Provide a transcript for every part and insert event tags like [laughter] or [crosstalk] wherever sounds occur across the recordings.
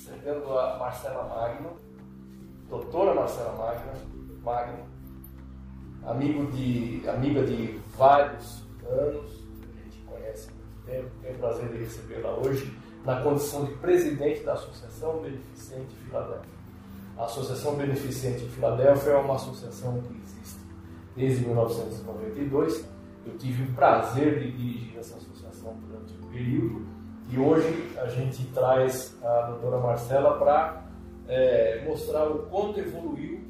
recebendo a Marcela Magno, doutora Marcela Magno, Magno amigo de, amiga de vários anos, a gente conhece há muito tempo, tenho o prazer de recebê-la hoje na condição de presidente da Associação Beneficente Filadélfia. A Associação Beneficente Filadélfia é uma associação que existe desde 1992. Eu tive o prazer de dirigir essa associação durante um período e hoje a gente traz a doutora Marcela para é, mostrar o quanto evoluiu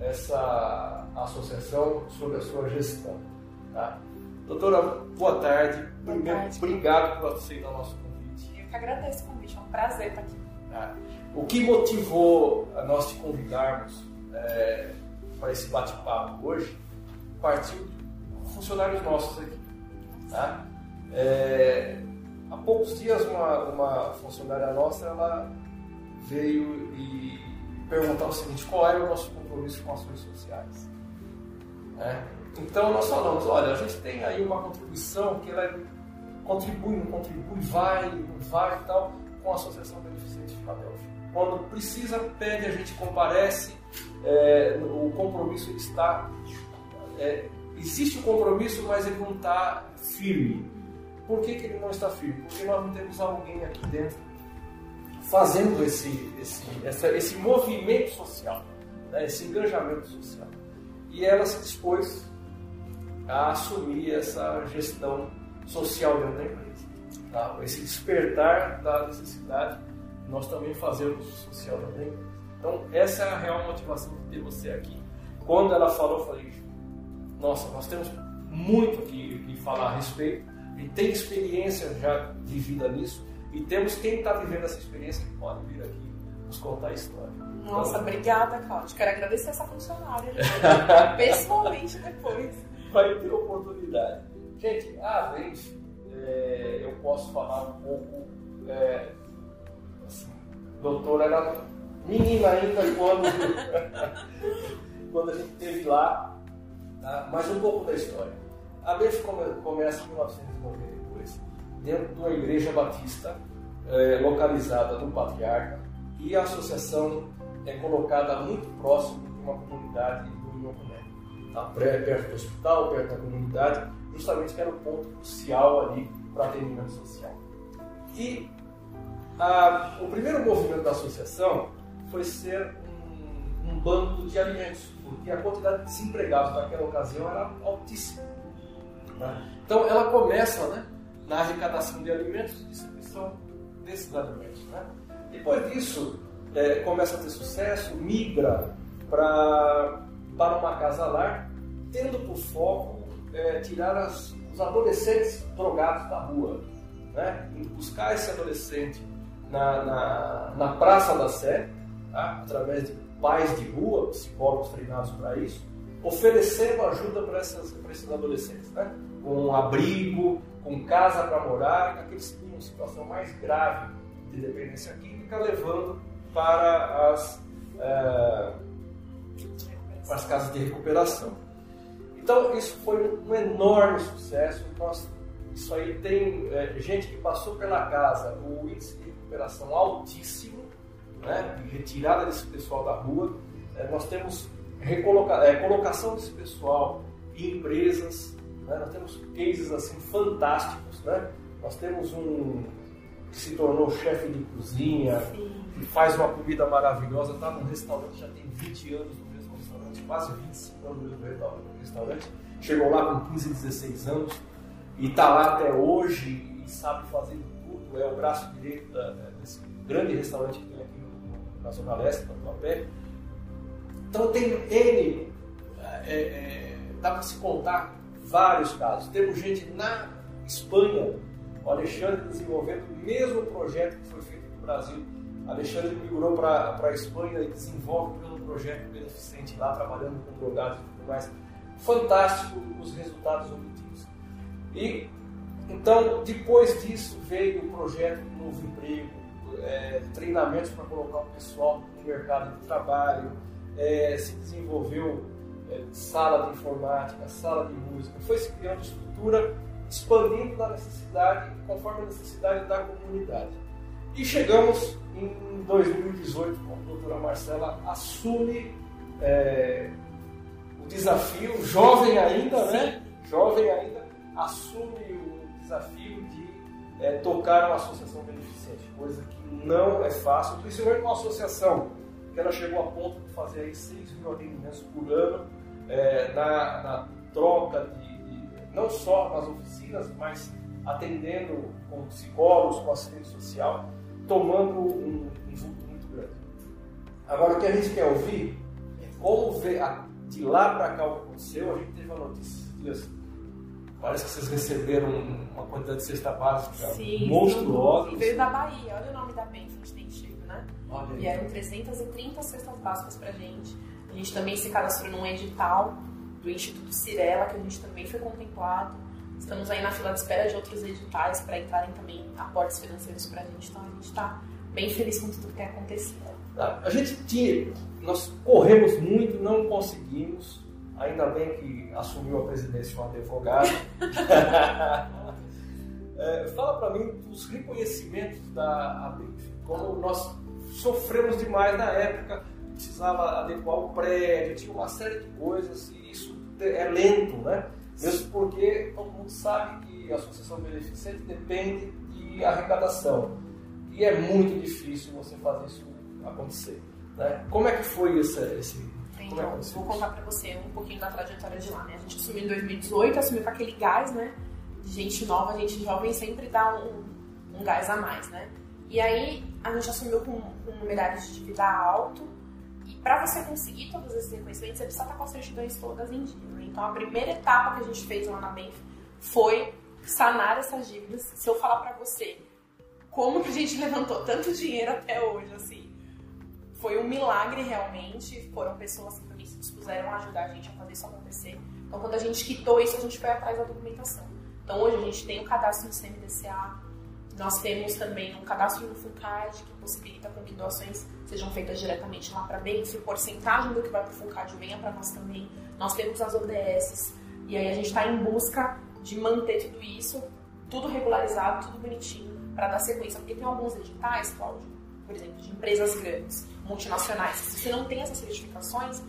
essa associação sob a sua gestão. Tá? Doutora, boa tarde. Boa tarde. Obrigado por aceitar o nosso convite. Eu que agradeço o convite, é um prazer estar aqui. Tá? O que motivou a nós te convidarmos é, para esse bate-papo hoje partiu de funcionários nossos aqui. Tá? É, há poucos dias uma, uma funcionária nossa ela veio e perguntar o seguinte, qual era o nosso compromisso com ações sociais? Né? Então nós falamos, olha, a gente tem aí uma contribuição que ela contribui, não contribui, vai, não vai e tal, com a Associação Beneficente de Filadélfia. Quando precisa, pede, a gente comparece, é, o compromisso está. É, existe o compromisso, mas ele não está firme. Por que, que ele não está firme? Porque nós não temos alguém aqui dentro fazendo esse, esse, essa, esse movimento social, né, esse engajamento social. E ela se dispôs a assumir essa gestão social dentro da empresa. Tá? Esse despertar da necessidade, nós também fazemos o social dentro da empresa. Então, essa é a real motivação de ter você aqui. Quando ela falou, eu falei, nossa, nós temos muito que, que falar a respeito, e tem experiência já de vida nisso, e temos quem está vivendo essa experiência que pode vir aqui nos contar a história. Nossa, então, obrigada, Cláudio. Quero agradecer essa funcionária [laughs] pessoalmente depois. Vai ter oportunidade. Gente, às vezes é, eu posso falar um pouco. É, assim, doutora era menina ainda quando, [laughs] quando a gente esteve lá, tá? mas um pouco da história. A vez começa em 1992 dentro de uma igreja batista é, localizada no Patriarca e a associação é colocada muito próximo de uma comunidade do Rio Médio, tá? perto do hospital, perto da comunidade, justamente que era o ponto crucial ali para atendimento social. E a, o primeiro movimento da associação foi ser um, um banco de alimentos, porque a quantidade de desempregados naquela ocasião era altíssima. Né? Então ela começa, né? na arrecadação de alimentos e distribuição desses alimentos. Né? Depois disso, é, começa a ter sucesso, migra pra, para uma casa lar, tendo por foco é, tirar as, os adolescentes drogados da rua. Né? Buscar esse adolescente na, na, na Praça da Sé, tá? através de pais de rua, psicólogos treinados para isso, oferecendo ajuda para esses adolescentes, né? Com abrigo, com casa para morar, aqueles que tinham situação mais grave de dependência química, levando para as, é, para as casas de recuperação. Então, isso foi um enorme sucesso. Nós, isso aí tem é, gente que passou pela casa, o índice de recuperação altíssimo, né, de retirada desse pessoal da rua. É, nós temos recoloca, colocação desse pessoal em empresas, né? Nós temos cases assim fantásticos, né? Nós temos um que se tornou chefe de cozinha, Sim. que faz uma comida maravilhosa, está num restaurante, já tem 20 anos no mesmo restaurante, quase 25 anos no mesmo restaurante. Chegou lá com 15, 16 anos e está lá até hoje e sabe fazer tudo, é o braço direito da, desse grande restaurante que tem aqui na Zona Leste, no Papel. Então tem N, é, é, dá para se contar vários casos. Temos gente na Espanha, o Alexandre desenvolvendo o mesmo projeto que foi feito no Brasil. Alexandre migrou para a Espanha e desenvolve um projeto beneficente lá, trabalhando com drogados e tudo mais. Fantástico os resultados obtidos. E então, depois disso, veio o projeto de novo emprego, é, treinamentos para colocar o pessoal no mercado de trabalho, é, se desenvolveu sala de informática, sala de música, foi se criando estrutura, expandindo a necessidade, conforme a necessidade da comunidade. E chegamos em 2018, quando a doutora Marcela assume é, o desafio, jovem ainda, né? Jovem ainda, assume o desafio de é, tocar uma associação beneficente, coisa que não é fácil, principalmente uma associação que ela chegou a ponto de fazer aí 6 mil atendimentos por ano é, na, na, troca de, de, não só nas oficinas, mas atendendo com psicólogos, com assistente social, tomando um, um vulto muito grande. Agora, o que a gente quer ouvir é como ver a, de lá para cá o que aconteceu. A gente teve uma notícia dias. Parece que vocês receberam uma quantidade de cesta básica Sim, monstruosa. E veio da Bahia, olha o nome da Benfit tem chego, né? Olha Vieram 330 cestas básicas pra gente. A gente também se cadastrou num edital do Instituto Cirela, que a gente também foi contemplado. Estamos aí na fila de espera de outros editais para entrarem também aportes financeiros para a gente. Então a gente está bem feliz com tudo que tem acontecido. Tá. A gente tinha, nós corremos muito, não conseguimos. Ainda bem que assumiu a presidência um advogado. [laughs] é, fala para mim dos reconhecimentos da ABIF. Como nós sofremos demais na época, precisava adequar o prédio, tinha uma série de coisas e isso é lento, né? Mesmo porque todo mundo sabe que a associação beneficente depende de arrecadação. E é muito difícil você fazer isso acontecer. Né? Como é que foi esse. esse então, é vou contar para você um pouquinho da trajetória de lá. Né? A gente assumiu em 2018, assumiu com aquele gás, né? De gente nova, gente jovem sempre dá um, um gás a mais, né? E aí a gente assumiu com, com um numerário de dívida alto. Para você conseguir todos esses reconhecimentos, você precisa estar com as certidões todas em dia. Né? Então, a primeira etapa que a gente fez lá na Benf foi sanar essas dívidas. Se eu falar para você como que a gente [laughs] levantou tanto dinheiro até hoje, assim, foi um milagre realmente. Foram pessoas que também se dispuseram a ajudar a gente a fazer isso acontecer. Então, quando a gente quitou isso, a gente foi atrás da documentação. Então, hoje a gente tem o cadastro no CMDCA, nós temos também um cadastro no FUNCAD que possibilita com que doações sejam feitas diretamente lá para a Benf, porcentagem do que vai para o FUNCAD venha para nós também. Nós temos as ODS e aí a gente está em busca de manter tudo isso, tudo regularizado, tudo bonitinho, para dar sequência. Porque tem alguns editais, Cláudio, por exemplo, de empresas grandes, multinacionais, se você não tem essas certificações,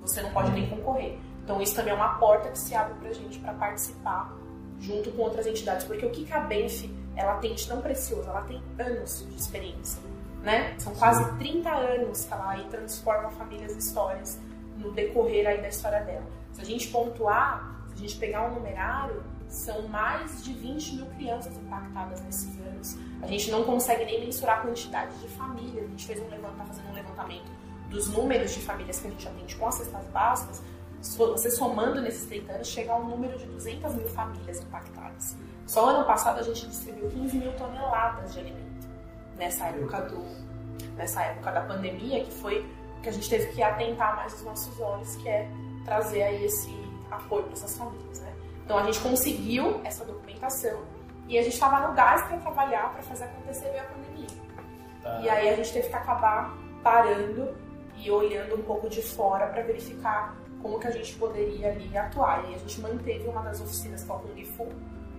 você não pode nem concorrer. Então isso também é uma porta que se abre para a gente para participar junto com outras entidades, porque o que a Benf ela tem de tão precioso, ela tem anos de experiência, né? São quase 30 anos que ela aí transforma famílias e histórias no decorrer aí da história dela. Se a gente pontuar, se a gente pegar um numerário, são mais de 20 mil crianças impactadas nesses anos. A gente não consegue nem mensurar a quantidade de famílias. A gente fez um levantamento, tá fazendo um levantamento dos números de famílias que a gente atende com as cestas básicas. Você somando nesses 30 anos, chega a um número de 200 mil famílias impactadas. Só ano passado a gente distribuiu 15 mil toneladas de alimento nessa época do, nessa época da pandemia, que foi que a gente teve que atentar mais os nossos olhos, que é trazer aí esse apoio para essas famílias, né? Então a gente conseguiu essa documentação e a gente estava no gás para trabalhar para fazer acontecer a pandemia. Tá. E aí a gente teve que acabar parando e olhando um pouco de fora para verificar como que a gente poderia ali atuar. E a gente manteve uma das oficinas é o Kung Fu,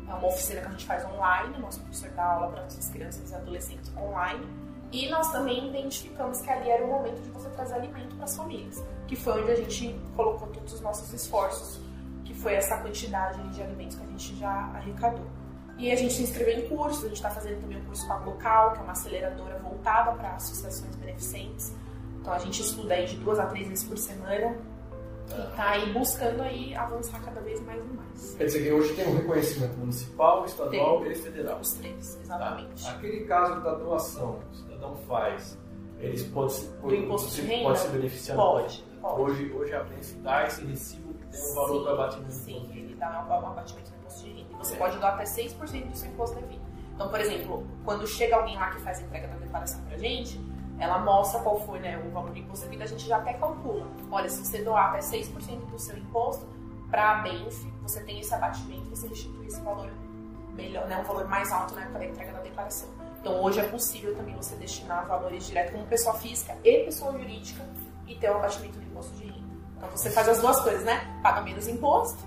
é uma oficina que a gente faz online, nosso professor dá aula para as crianças e adolescentes online. E nós também identificamos que ali era o momento de você trazer alimento para as famílias, que foi onde a gente colocou todos os nossos esforços, que foi essa quantidade de alimentos que a gente já arrecadou. E a gente se inscreveu em cursos, a gente está fazendo também um curso a Local, que é uma aceleradora voltada para associações beneficentes. Então a gente estuda aí de duas a três vezes por semana e está aí buscando aí avançar cada vez mais e mais. Quer dizer que hoje tem um reconhecimento municipal, estadual tem. e federal. Os três, exatamente. Tá? Aquele caso da doação que o cidadão faz, eles podem do imposto de renda? Pode se beneficiar? Pode, pode. Hoje, hoje a Benf dá esse recibo que tem o valor do abatimento Sim, ele dá um abatimento do imposto de renda. E você é. pode doar até 6% do seu imposto devido. Então, por exemplo, quando chega alguém lá que faz a entrega da declaração pra gente, ela mostra qual foi né, o valor do imposto devido, a gente já até calcula. Olha, se você doar até 6% do seu imposto para a Benf, você tem esse abatimento, você restitui esse valor melhor, né, um valor mais alto na época da entrega da declaração. Então hoje é possível também você destinar valores direto como pessoa física e pessoa jurídica e ter o abatimento do imposto de renda. Então você faz as duas coisas, né? Paga menos imposto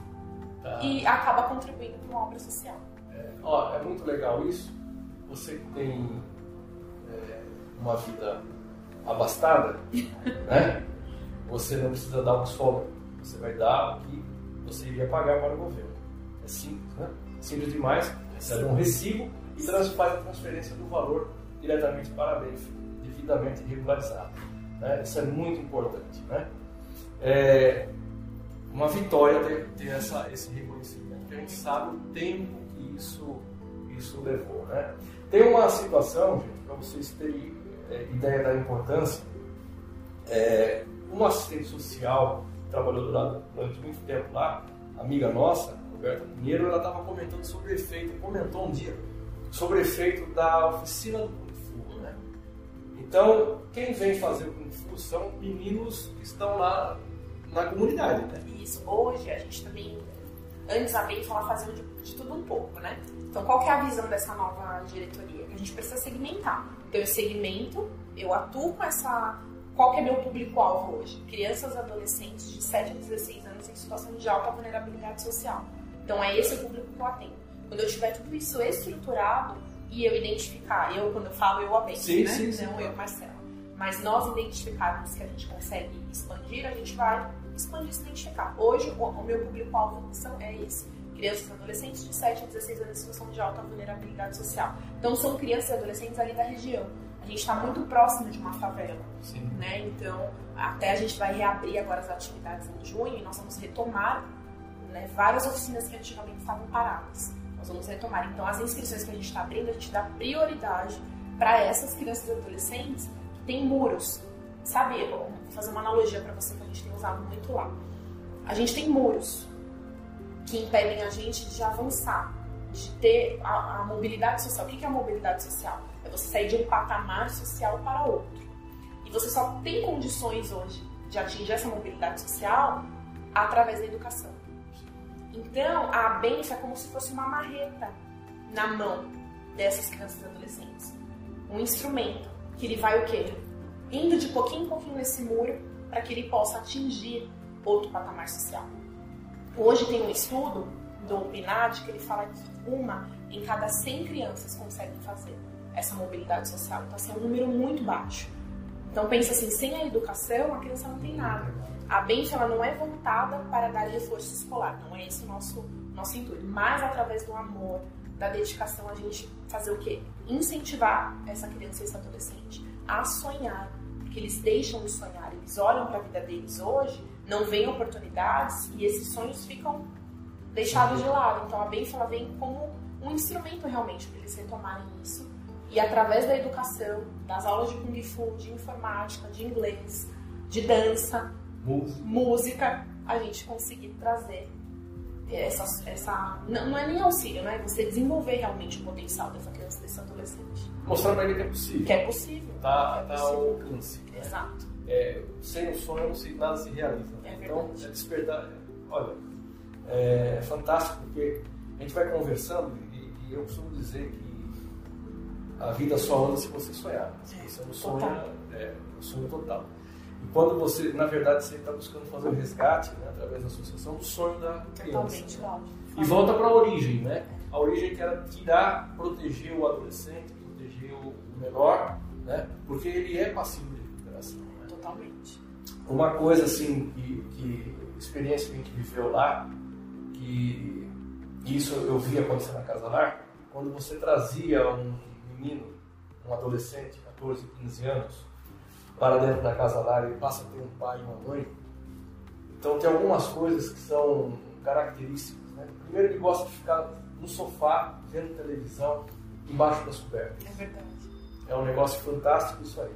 tá. e acaba contribuindo para uma obra social. É, ó, é muito legal isso. Você tem é, uma vida abastada, [laughs] né? você não precisa dar o que sobra. Você vai dar o que você iria pagar para o governo. É simples, né? Simples demais. Você dá um recibo e faz a transferência do valor diretamente para a BEF, devidamente regularizado. Né? Isso é muito importante. Né? É uma vitória ter, ter essa, esse reconhecimento, porque a gente sabe o tempo que isso, isso levou. Né? Tem uma situação, gente, para vocês terem é, ideia da importância, é, uma assistente social trabalhou durante, durante muito tempo lá, amiga nossa, Roberta Pinheiro, ela estava comentando sobre o efeito, comentou um dia sobre o efeito da oficina do Kung Fu. Né? Então, quem vem fazer o Kung Fu são meninos que estão lá na comunidade. Né? Isso. Hoje a gente também, antes a bem ela fazendo de, de, tudo um pouco, né? Então, qual é a visão dessa nova diretoria? Que a gente precisa segmentar. Então, eu segmento, eu atuo com essa qual que é meu público-alvo hoje? Crianças e adolescentes de 7 a 16 anos em situação de alta vulnerabilidade social. Então é esse o público que eu atendo. Quando eu tiver tudo isso estruturado e eu identificar, eu quando eu falo eu a sim, né? Sim, sim. Não eu, Marcela. Mas nós identificarmos que a gente consegue expandir, a gente vai expandir se identificar. Hoje o, meu público-alvo é esse crianças e adolescentes de 7 a 16 anos em situação de alta vulnerabilidade social. Então, são crianças e adolescentes ali da região gente está muito próximo de uma favela. Sim. Né? Então, até a gente vai reabrir agora as atividades em junho e nós vamos retomar né, várias oficinas que antigamente estavam paradas. Nós vamos retomar. Então, as inscrições que a gente está abrindo, a gente dá prioridade para essas crianças e adolescentes que têm muros. Sabe, vou fazer uma analogia para você que a gente tem usado muito lá. A gente tem muros que impedem a gente de avançar, de ter a, a mobilidade social. O que é a mobilidade social? É você sair de um patamar social para outro. E você só tem condições hoje de atingir essa mobilidade social através da educação. Então, a benção é como se fosse uma marreta na mão dessas crianças e adolescentes. Um instrumento que ele vai o quê? Indo de pouquinho em pouquinho nesse muro para que ele possa atingir outro patamar social. Hoje tem um estudo do PNAD que ele fala que uma em cada 100 crianças conseguem fazer essa mobilidade social. Então, assim, é um número muito baixo. Então, pensa assim, sem a educação, a criança não tem nada. A Bench, ela não é voltada para dar reforço escolar, não é esse o nosso, nosso intuito. Mas, através do amor, da dedicação, a gente fazer o quê? Incentivar essa criança e esse adolescente a sonhar. Porque eles deixam de sonhar, eles olham para a vida deles hoje, não veem oportunidades e esses sonhos ficam deixados de lado. Então, a Bench, ela vem como um instrumento realmente para eles retomarem isso e através da educação, das aulas de Kung Fu, de informática, de inglês, de dança, música, música a gente conseguir trazer essa. essa não, não é nem auxílio, né? Você desenvolver realmente o potencial dessa criança, desse adolescente. Mostrar para ele que é possível. Que é possível. Tá, é tá ao alcance. Né? Exato. É, sem o sonho, nada se realiza. É então, é despertar. Olha, é fantástico porque a gente vai conversando e, e eu costumo dizer que a vida só anda se você sonhar. Se você não sonha, é o sonho total. E quando você, na verdade, você está buscando fazer o resgate, né, através da associação, do sonho da criança. Né? E volta para a origem, né? A origem que era tirar, proteger o adolescente, proteger o menor, né? Porque ele é passivo de recuperação. Né? Totalmente. Uma coisa, assim, que, que experiência que a gente viveu lá, que isso eu vi acontecer na Casa Lar, quando você trazia um menino, um adolescente, 14, 15 anos, para dentro da casa lar e passa a ter um pai e uma mãe. Então tem algumas coisas que são características. Né? Primeiro ele gosta de ficar no sofá, vendo televisão, embaixo das cobertas. É verdade. É um negócio fantástico isso aí.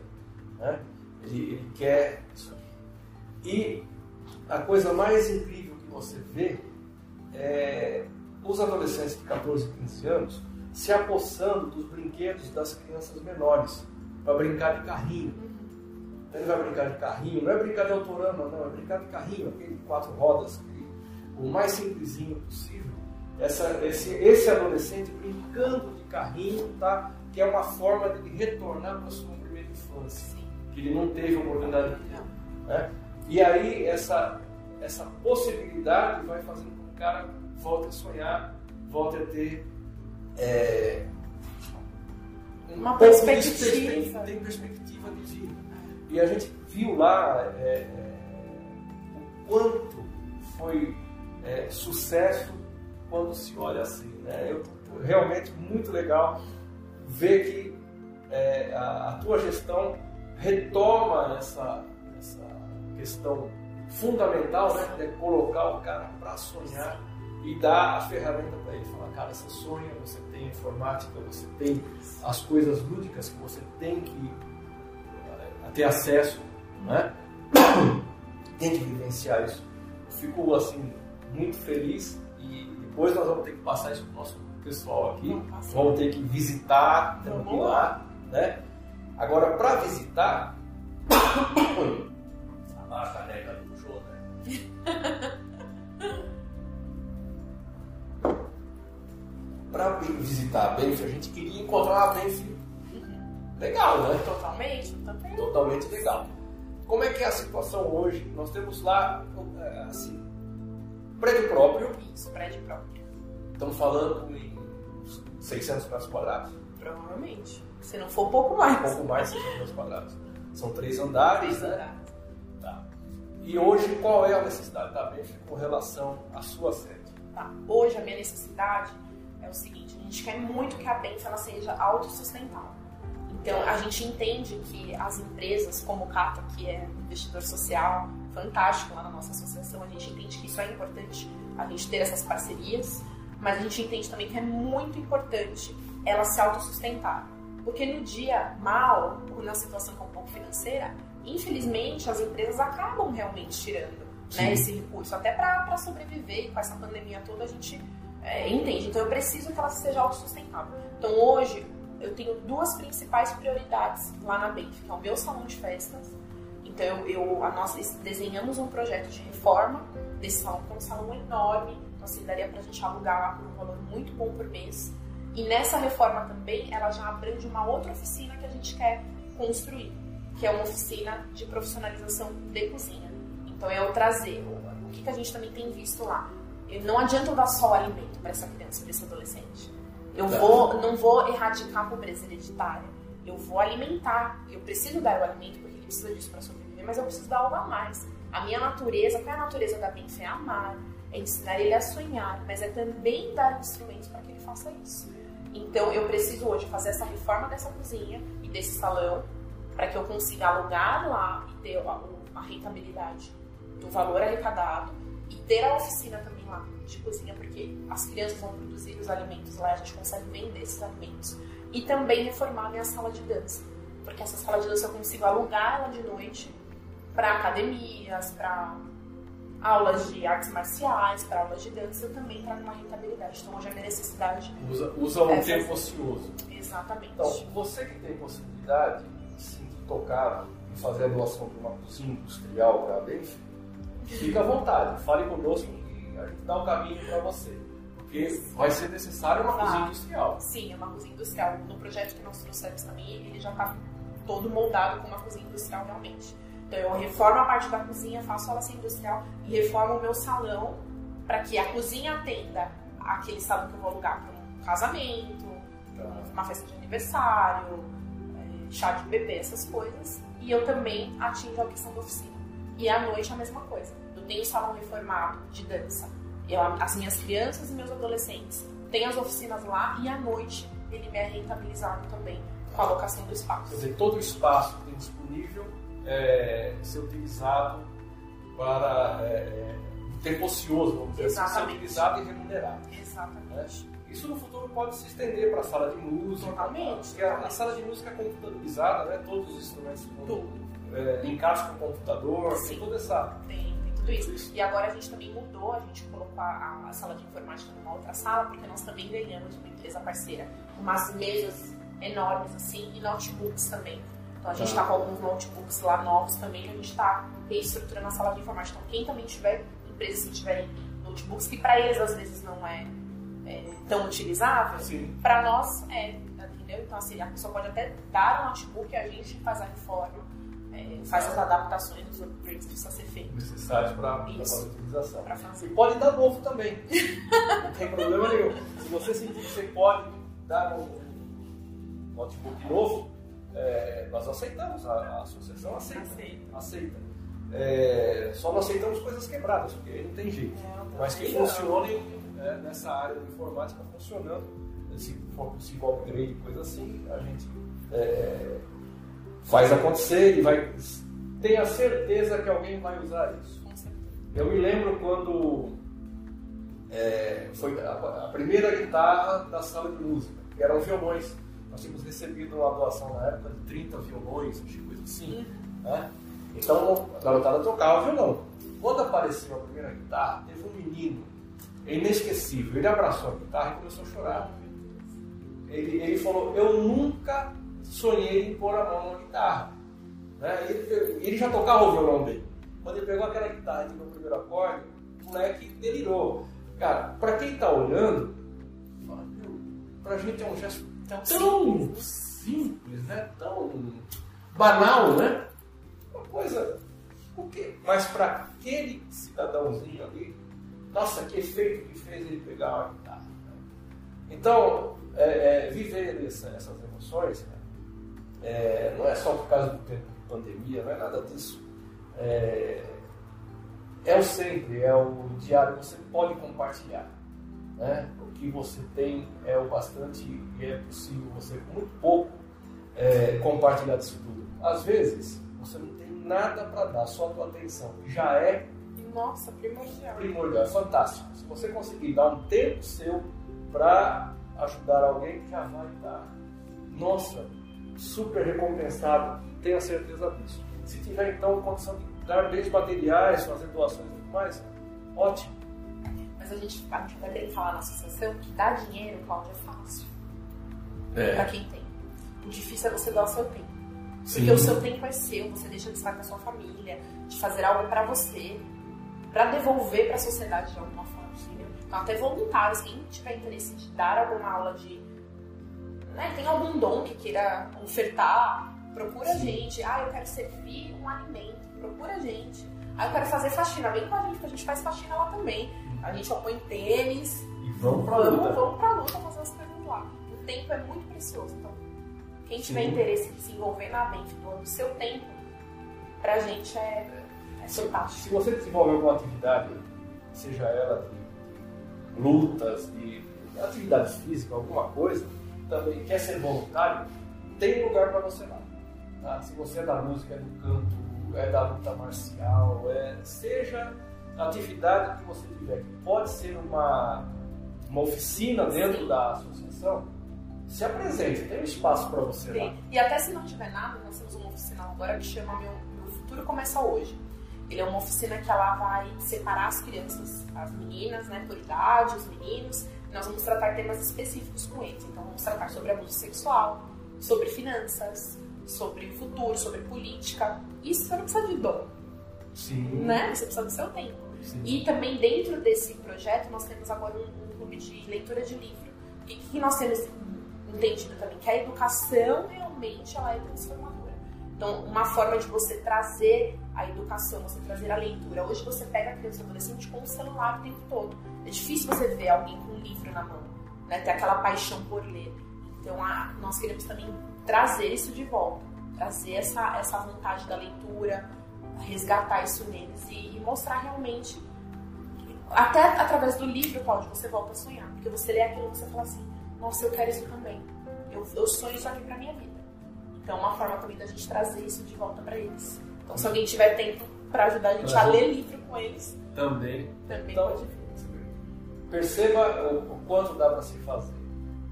Né? Ele, ele quer isso aí. E a coisa mais incrível que você vê é os adolescentes de 14, 15 anos se apossando dos brinquedos das crianças menores para brincar de carrinho. Então ele vai brincar de carrinho, não é brincar de autorama, não, é brincar de carrinho, aquele de quatro rodas, o mais simplesinho possível. Essa, esse, esse adolescente brincando de carrinho, tá? que é uma forma de retornar para a sua primeira infância, que ele não teve oportunidade de ter. Né? E aí essa, essa possibilidade vai fazendo com que o cara volte a sonhar, volte a ter é, uma um perspectiva. Tem, perspectiva de vida. E a gente viu lá é, é, o quanto foi é, sucesso quando se olha assim. Né? Eu, realmente muito legal ver que é, a, a, tua gestão retoma essa, essa questão fundamental né, de colocar o cara para sonhar e dar a ferramenta para ele. Falar, cara, você sonha, você tem informática, você tem as coisas lúdicas que você tem que é, ter acesso, né? [coughs] tem que vivenciar isso. Fico assim muito feliz e depois nós vamos ter que passar isso para o nosso pessoal aqui. Vamos ter que visitar, lá, né? Agora, para visitar, [coughs] a caneca do Jô, né? [laughs] para visitar a Benf, a gente queria encontrar a Benf legal, né? Totalmente, também. Totalmente legal. Como é que é a situação hoje? Nós temos lá, é, assim, prédio próprio. Isso, prédio próprio. Estamos falando em 600 metros quadrados? Provavelmente. Se não for um pouco mais. Um pouco mais de 600 metros quadrados. São três andares, três né? Andares. Tá. E hoje, qual é a necessidade da Benf com relação à sua sede? Tá. Hoje, a minha necessidade é o seguinte: a gente quer muito que a Benf ela seja autossustentável. Então, a gente entende que as empresas, como o Cata, que é investidor social fantástico lá na nossa associação, a gente entende que isso é importante, a gente ter essas parcerias, mas a gente entende também que é muito importante ela se autossustentar. Porque no dia mal, ou na situação que é um pouco financeira, infelizmente as empresas acabam realmente tirando né, esse recurso, até para sobreviver. Com essa pandemia toda, a gente é, entende. Então eu preciso que ela seja autossustentável. Então hoje eu tenho duas principais prioridades lá na Benf, que é o meu salão de festas. Então eu, eu a nós desenhamos um projeto de reforma desse salão, que é um salão enorme. Então assim, daria pra gente alugar lá por um valor muito bom por mês. E nessa reforma também, ela já abrange uma outra oficina que a gente quer construir, que é uma oficina de profissionalização de cozinha. Então é eu trazer o que, que a gente também tem visto lá. Não adianta eu dar só alimento para essa criança, para esse adolescente. Eu tá. vou, não vou erradicar a pobreza hereditária. Eu vou alimentar. Eu preciso dar o alimento porque ele precisa disso para sobreviver, mas eu preciso dar algo a mais. A minha natureza, qual é a natureza da Benf? É amar, é ensinar ele a sonhar, mas é também dar instrumentos para que ele faça isso. Então eu preciso hoje fazer essa reforma dessa cozinha e desse salão para que eu consiga alugar lá e ter a, a rentabilidade do valor arrecadado e ter a oficina também de cozinha, porque as crianças vão produzir os alimentos lá, a gente consegue vender esses alimentos. E também reformar a minha sala de dança, porque essa sala de dança eu consigo alugar ela de noite para academias, para aulas de artes marciais, para aulas de dança, eu também trago uma rentabilidade. Então hoje a minha necessidade. Usa, usa um é tempo ocioso. Exatamente. Então, você que tem possibilidade sim, de tocar e fazer a doação de uma cozinha industrial para a Benf, fica à vontade, fale conosco a gente dá um caminho para você. Porque vai ser necessário uma cozinha industrial. Sim, é uma cozinha industrial. No projeto que nós trouxemos também, ele já está todo moldado com uma cozinha industrial realmente. Então eu reformo a parte da cozinha, faço ela ser industrial e reformo o meu salão para que a cozinha atenda aquele salão que eu vou alugar para um casamento, uma festa de aniversário, é, chá de bebê, essas coisas. E eu também atingo a questão da oficina. E à noite a mesma coisa. Eu tenho salão reformado de dança. Eu, as minhas crianças e meus adolescentes têm as oficinas lá e à noite ele me é rentabilizado também com a locação do espaço. Quer dizer, todo o espaço que tem disponível é, ser utilizado para é, é tempo ocioso, vamos dizer assim, ser utilizado e remunerado. Exatamente. Né? Isso no futuro pode se estender para a sala de música. Totalmente. Porque a, a, sala de música é computadorizada, né? todos os instrumentos é, linkados com o computador, Sim. tem toda essa. Tem, tem tudo isso. E agora a gente também mudou, a gente colocou a, a, sala de informática numa outra sala, porque nós também ganhamos de uma empresa parceira umas mesas enormes assim e notebooks também. Então a gente está com alguns notebooks lá novos também, a gente está reestruturando a sala de informática. Então quem também tiver, empresas que tiverem notebooks, que para eles às vezes não é, é tão utilizável, para nós é, entendeu? Então assim, a pessoa pode até dar o notebook e a gente faz a reforma é, faz as adaptações dos upgrades que precisa ser feito. Necessários para fazer a utilização. E pode dar novo também. não tem problema nenhum. Se você sentir que você pode dar um, notebook novo, é, nós aceitamos, a, a associação aceita. Aceita. aceita. É, só não aceitamos coisas quebradas, porque aí não tem jeito. É, Mas que funcionem é, nessa área de informática funcionando, se for possível upgrade, coisa assim, a gente faz acontecer e vai. Tenha certeza que alguém vai usar isso. Eu me lembro quando é, foi a, a, primeira guitarra da sala de música, que eram violões. Nós tínhamos recebido uma doação na época de 30 violões, coisa assim. Uhum. Né? Então a garotada tocava violão. Quando apareceu a primeira guitarra, teve um menino, é inesquecível, ele abraçou a guitarra e começou a chorar. Ele, ele falou: Eu nunca sonhei em pôr a mão na guitarra. Né? Ele, ele já tocava o violão dele. Quando ele pegou aquela guitarra e no primeiro acorde, o moleque delirou. Cara, para quem está olhando, para a gente é um gesto tão, tão simples, né? tão banal, né? Uma coisa. O quê? Mas para aquele cidadãozinho ali, nossa, que efeito que fez ele pegar uma guitarra. Né? Então, é, é, viver essa, essas emoções? É, não é só por causa do tempo de pandemia, não é nada disso. É, é o sempre, é o diário, você pode compartilhar. Né? O que você tem é o bastante e é possível você, com muito pouco, é, compartilhar disso tudo. Às vezes, você não tem nada para dar, só a tua atenção, já é nossa, primordial. Primordial, é fantástico. Se você conseguir dar um tempo seu para ajudar alguém, já vai estar, nossa, super recompensado, tenha certeza disso. Se tiver então condição de dar bens materiais, fazer doações e tudo mais, ótimo. Mas a gente, a gente vai brincar lá na associação que dar dinheiro, Cláudio, é fácil. É. Pra quem tem. O difícil é você doar seu tempo. Sim. Porque o seu tempo é seu, você deixa de estar com a sua família, de fazer algo para você, para devolver para a sociedade de alguma forma. Então, até voluntários, quem tiver interesse de dar alguma aula de. Né, tem algum dom que queira ofertar, procura a gente. Ah, eu quero servir um alimento procura a gente. Aí eu quero fazer faxina, vem com a gente, porque a gente faz faxina lá também. A gente põe tênis, e vamos pra vamos, luta. Vamos pra luta fazer as coisas lá. O tempo é muito precioso, então quem tiver Sim. interesse em desenvolver na mente, doando o seu tempo, pra gente é, é fantástico. Se você desenvolver alguma atividade, seja ela de lutas, de atividade física, alguma coisa, também quer ser voluntário, tem lugar para você lá. Tá? Se você é da música, é do canto, é da luta marcial, é, seja a atividade que você tiver, que pode ser uma, uma oficina dentro da associação, se apresente, tem um espaço para você Sim. lá. E até se não tiver nada, nós temos uma oficina agora que chama Meu, Meu Futuro Começa Hoje. Ele é uma oficina que ela vai separar as crianças, as meninas, né, por idade, os meninos, nós vamos tratar temas específicos com eles. Então, vamos tratar sobre abuso sexual, sobre finanças, sobre futuro, sobre política. Isso você não precisa de dom. Sim. Né? Você precisa do seu tempo. Sim. E também dentro desse projeto nós temos agora um, um clube de leitura de livro. O que, que nós temos entendido também? Que a educação realmente ela é transformadora. Então, uma forma de você trazer a educação, você trazer a leitura. Hoje você pega a criança e adolescente com o celular o tempo todo. É difícil você ver alguém com um livro na mão, né? ter aquela paixão por ler. Então, a, nós queremos também trazer isso de volta, trazer essa, essa vontade da leitura, resgatar isso neles e, e mostrar realmente, até através do livro, Cláudio, você volta a sonhar, porque você lê aquilo e você fala assim, nossa, eu quero isso também, eu, eu sonho isso aqui pra minha vida. Então, uma forma também da gente trazer isso de volta para eles. Então, se alguém tiver tempo para ajudar a gente a ler livro com eles, também, também então, pode Perceba o, o quanto dá para se fazer,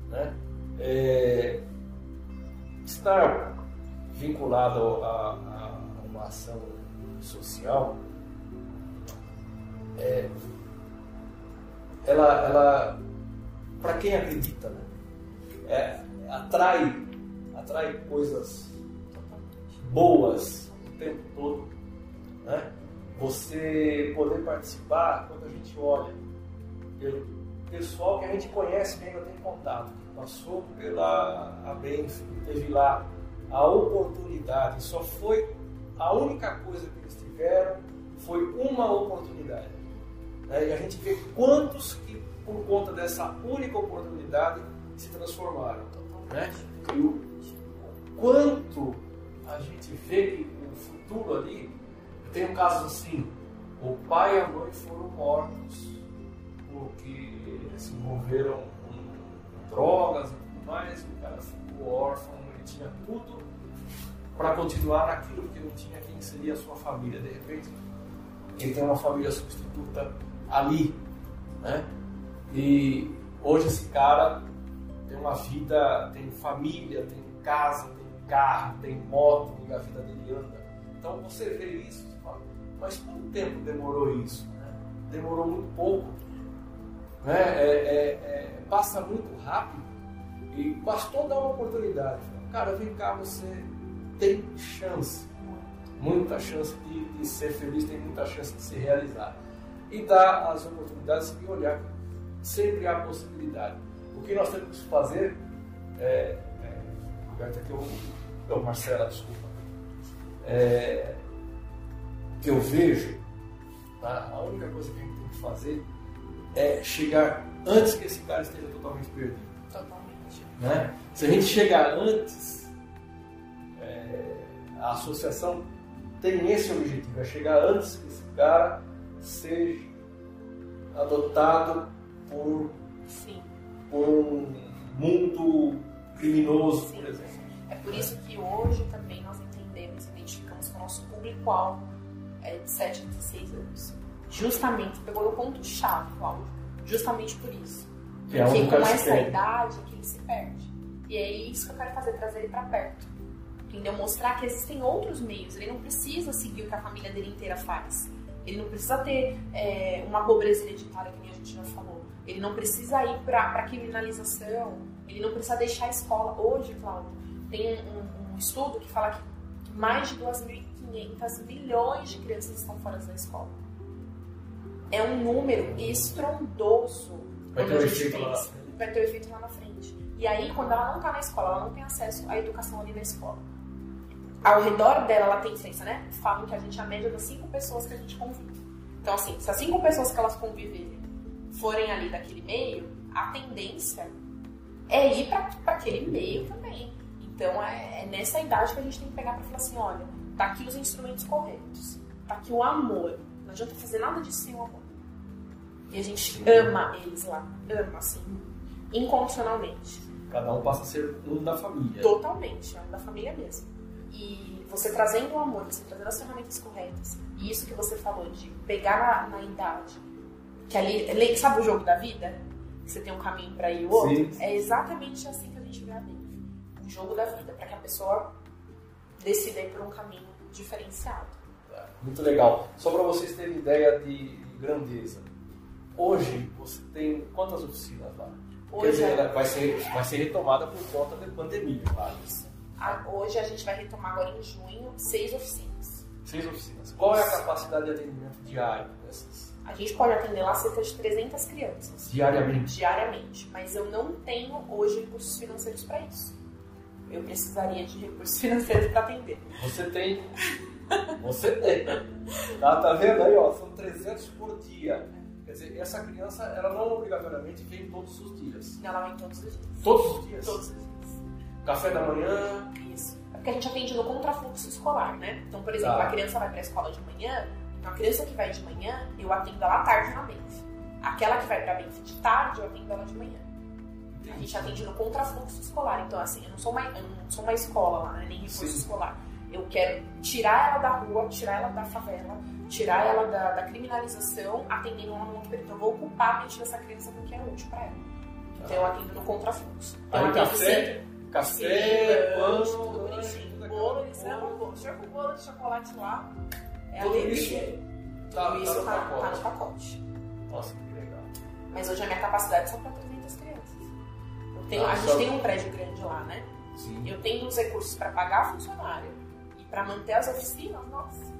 né? É, estar vinculado a, a uma ação social, é, ela, ela para quem acredita, né, é, atrai, atrai coisas boas o tempo todo. Né? Você poder participar quando a gente olha pelo pessoal que a gente conhece, que ainda tem contato passou pela a bênção, teve lá a oportunidade, só foi a única coisa que eles tiveram foi uma oportunidade. Né? E a gente vê quantos que, por conta dessa única oportunidade, se transformaram. Né? E o quanto a gente vê que o futuro ali, tem um caso assim, o pai e a mãe foram mortos porque se envolveram em drogas e tudo mais, o cara ficou órfão, ele tinha tudo para continuar naquilo que não tinha quem seria a sua família. De repente, ele tem uma família substituta ali, né? E hoje esse cara tem uma vida, tem família, tem casa, tem carro, tem moto a vida dele anda. Então você vê isso e fala, mas quanto tempo demorou isso? Né? Demorou muito pouco. Né? É, é, é, passa muito rápido e bastou dar uma oportunidade. Cara, vem cá, você tem chance, muita chance de, de ser feliz, tem muita chance de se realizar. E dar as oportunidades e olhar sempre há possibilidade. O que nós temos que fazer é, é aqui eu então, Marcela, desculpa. É, que eu vejo, tá? a única coisa que a gente tem que fazer é chegar antes que esse cara esteja totalmente perdido. Totalmente. Né? Se a gente chegar antes, é, a associação tem esse objetivo, é chegar antes que esse cara seja adotado por, Sim. por um mundo criminoso, Sim. por exemplo. É por isso que hoje também nós entendemos, identificamos que o nosso público-alvo é de 7 a 16 anos. Justamente, pegou o ponto-chave, Cláudio. Justamente por isso. É Porque com essa idade é que ele se perde. E é isso que eu quero fazer, trazer ele para perto. Entendeu? Mostrar que existem outros meios. Ele não precisa seguir o que a família dele inteira faz. Ele não precisa ter é, uma pobreza hereditária, que a gente já falou. Ele não precisa ir para criminalização. Ele não precisa deixar a escola. Hoje, Cláudio, tem um, um estudo que fala que mais de 2.500 milhões de crianças estão fora da escola. É um número estrondoso. Vai ter, um efeito lá. vai ter um efeito lá na frente. E aí, quando ela não está na escola, ela não tem acesso à educação ali na escola. Ao redor dela, ela tem influência, né? Falam que a gente é a média das cinco pessoas que a gente convive. Então, assim, se as cinco pessoas que elas conviverem forem ali daquele meio, a tendência é ir para aquele meio também. Então é, é, nessa idade que a gente tem que pegar para falar assim, olha, tá aqui os instrumentos corretos, tá aqui o amor. Não adianta fazer nada de sem o amor. E a gente ama eles lá, ama assim, incondicionalmente. Cada um passa a ser um da família. Totalmente, é um da família mesmo. E você trazendo o amor, você trazendo as ferramentas corretas, e isso que você falou de pegar na, na idade, que ali, sabe o jogo da vida? Que você tem um caminho para ir o outro? Sim. É exatamente assim que a gente vê a vida jogo da vida, para que a pessoa decida ir por um caminho diferenciado. Muito legal. Só para vocês terem ideia de grandeza. Hoje você tem quantas oficinas lá? Hoje dizer, é... vai, ser, vai ser retomada por conta da pandemia, claro. Hoje a gente vai retomar agora em junho seis oficinas. Seis oficinas. Qual é a capacidade de atendimento diário dessas? A gente pode atender lá cerca de 300 crianças. Diariamente? Diariamente. Mas eu não tenho hoje recursos financeiros para isso eu precisaria de recursos [laughs] financeiros para atender. Você tem. Você tem. Tá, tá vendo aí, ó? São 300 por dia. Quer dizer, essa criança, ela não obrigatoriamente vem todos os dias. Não, ela vem todos os dias. Todos os dias? Todos os dias. Café da manhã? Isso. É porque a gente atende no contrafluxo escolar, né? Então, por exemplo, tá. a criança vai para a escola de manhã, então a criança que vai de manhã, eu atendo ela à tarde na Benf. Aquela que vai para a Benf de tarde, eu atendo ela de manhã. A gente atende no contrafluxo escolar. Então, assim, eu não sou uma, eu não sou uma escola lá, né? nem reforço escolar. Eu quero tirar ela da rua, tirar ela da favela, tirar ela da, da criminalização, atendendo ela no mundo Então, eu vou ocupar a mente dessa criança com o que é útil para ela. Então, eu atendo no contrafluxo. Então, Aí, café, café, pão, tudo bonitinho. Bolo, eles amam bolo. Se com bolo de chocolate lá, é tudo alegria. Isso, tá, tudo isso tá, tá, tá, no pacote. Nossa, que legal. Mas hoje a minha capacidade são para 300 crianças. Tenho, a gente tem um prédio grande lá, né? Sim. Eu tenho os recursos para pagar funcionário e para manter as oficinas, nossa.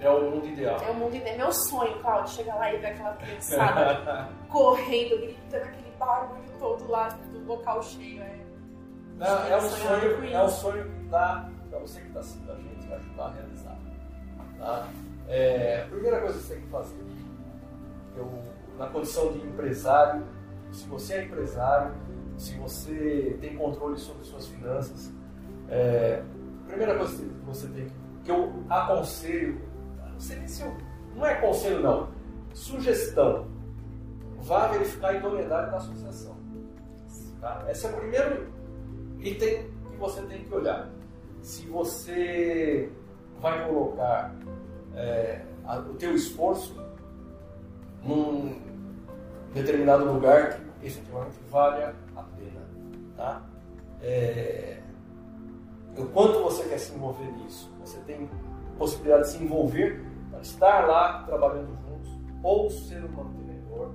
É o mundo ideal. É o mundo ideal. Meu sonho, Claudio, chegar lá e ver aquela criançada [laughs] correndo, gritando aquele barulho todo lá do local cheio. É, Não, é, um sonho, é um sonho que dá para você que está assistindo a gente, vai ajudar a realizar. Tá? É, a primeira coisa que você tem que fazer, eu, na condição de empresário, se você é empresário, se você tem controle sobre suas finanças. É, primeira coisa que você tem, que eu aconselho, eu, não é conselho não, sugestão, vá verificar a idoneidade da associação. Tá? Esse é o primeiro item que você tem que olhar. Se você vai colocar é, a, o teu esforço num determinado lugar que efetivamente valha a pena. Tá? É, o quanto você quer se envolver nisso? Você tem possibilidade de se envolver estar lá trabalhando juntos ou ser um mantenedor.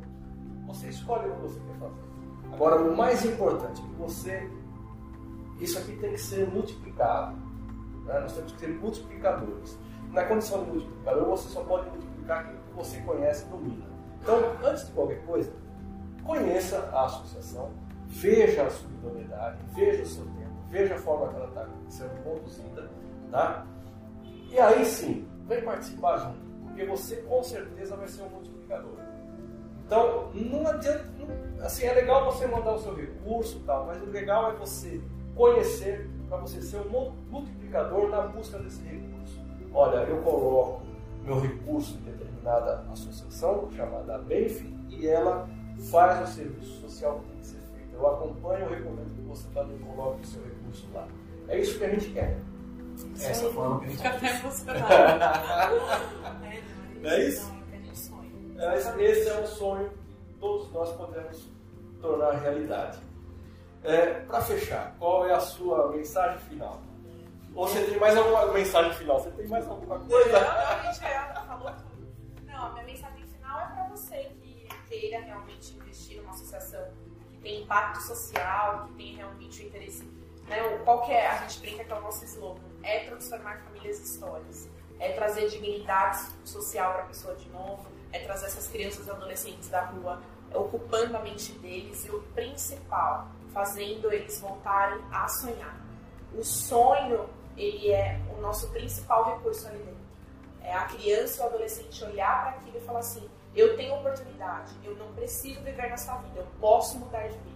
Você escolhe o que você quer fazer. Agora, o mais importante é que você. Isso aqui tem que ser multiplicado. Né? Nós temos que ser multiplicadores. Na condição de multiplicador, você só pode multiplicar aquilo que você conhece e domina. Então, antes de qualquer coisa, conheça a associação, veja a sua idoneidade, veja o seu tempo, veja a forma que ela está sendo conduzida, tá? E aí sim, vem participar junto, porque você com certeza vai ser um multiplicador. Então, não adianta, não, assim, é legal você mandar o seu recurso tal, mas o legal é você conhecer para você ser um multiplicador na busca desse recurso. Olha, eu coloco meu recurso em determinada associação chamada BENF e ela faz o serviço social que tem que ser feito. Eu acompanho, eu recomendo que você também coloque o seu recurso lá. É isso que a gente quer. Sim. Essa forma que a gente quer. Até emocionado. é, [laughs] é isso? É, esse é um sonho que todos nós podemos tornar realidade. É, Para fechar, qual é a sua mensagem final? Ou você tem mais alguma mensagem final? Você tem mais alguma coisa? Não, a gente falou tudo. Não, a minha mensagem final é para você que queira realmente investir numa associação que tem impacto social, que tem realmente o interesse. Né, qual que é? A gente brinca que é o nosso slogan: é transformar famílias em histórias, é trazer dignidade social para a pessoa de novo, é trazer essas crianças e adolescentes da rua ocupando a mente deles e o principal, fazendo eles voltarem a sonhar. O sonho ele é o nosso principal recurso ali dentro. É a criança ou adolescente olhar para aquilo e falar assim: eu tenho oportunidade, eu não preciso viver nessa vida, eu posso mudar de vida.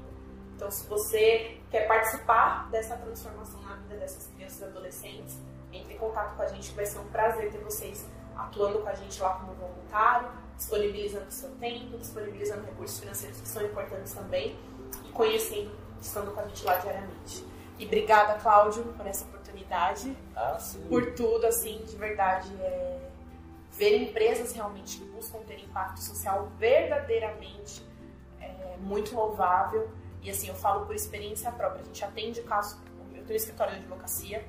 Então, se você quer participar dessa transformação na vida dessas crianças e adolescentes, entre em contato com a gente, vai ser um prazer ter vocês atuando com a gente lá como voluntário, disponibilizando o seu tempo, disponibilizando recursos financeiros que são importantes também e conhecendo, estando com a gente lá diariamente. E obrigada, Cláudio, por essa oportunidade. Ah, por tudo, assim, de verdade. É... Ver empresas realmente que buscam ter impacto social verdadeiramente é muito louvável. E assim, eu falo por experiência própria. A gente atende casos. Eu tenho um escritório de advocacia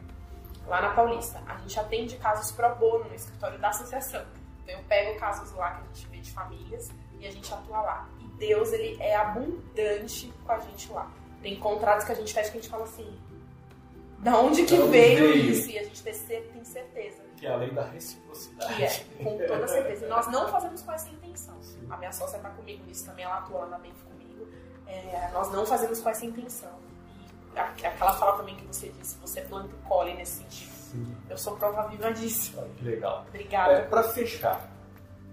lá na Paulista. A gente atende casos pro bono no escritório da associação. Então eu pego casos lá que a gente vê de famílias e a gente atua lá. E Deus, ele é abundante com a gente lá. Tem contratos que a gente fecha que a gente fala assim, da onde que veio, veio, isso? E a gente tem certeza. Que é a lei da reciprocidade. Que é, com toda certeza. E nós não fazemos com essa intenção. Sim. A minha sócia está comigo nisso também, ela atua lá na Benf comigo. É, nós não fazemos com essa intenção. E aquela fala também que você disse, você planta e colhe nesse sentido. Sim. Eu sou prova viva disso. Ah, que legal. Obrigada. É, para fechar,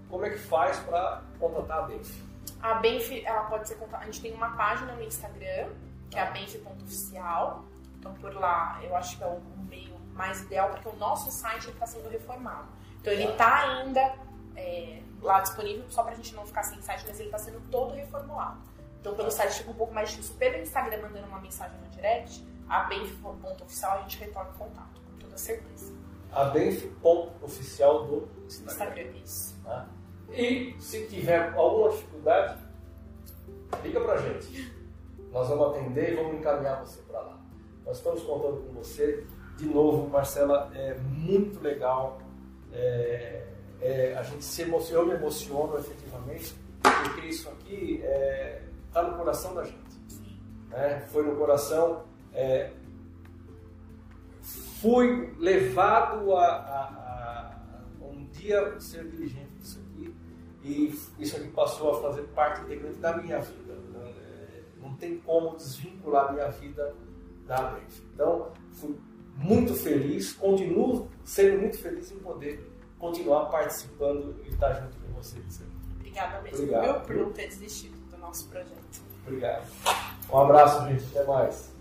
como é que faz para contatar a Benf? A Benf, ela pode ser contatada. A gente tem uma página no Instagram, que é a benf.oficial. Então, por lá, eu acho que é o meio mais ideal, porque o nosso site está sendo reformado. Então, ele está ainda é, lá disponível, só para a gente não ficar sem site, mas ele está sendo todo reformulado. Então, pelo site fica um pouco mais difícil. Pelo Instagram, mandando uma mensagem no direct, a benf.oficial, a gente retorna o contato, com toda certeza. A benf.oficial do Instagram. Instagram, isso. Ah. E se tiver alguma dificuldade, liga pra gente. Nós vamos atender e vamos encaminhar você para lá. Nós estamos contando com você. De novo, Marcela, é muito legal. É, é, a gente se emociona, eu me emociono efetivamente, porque isso aqui é, tá no coração da gente. Né? Foi no coração. É, fui levado a, a, a, um dia ser dirigente disso aqui e isso aqui passou a fazer parte integrante da minha vida. Né? Não tem como desvincular a minha vida da Brave. Então, fui muito feliz, continuo sendo muito feliz em poder continuar participando e estar junto com vocês. Obrigada mesmo, Obrigado. por não ter desistido do nosso projeto. Obrigado. Um abraço, gente. Até mais.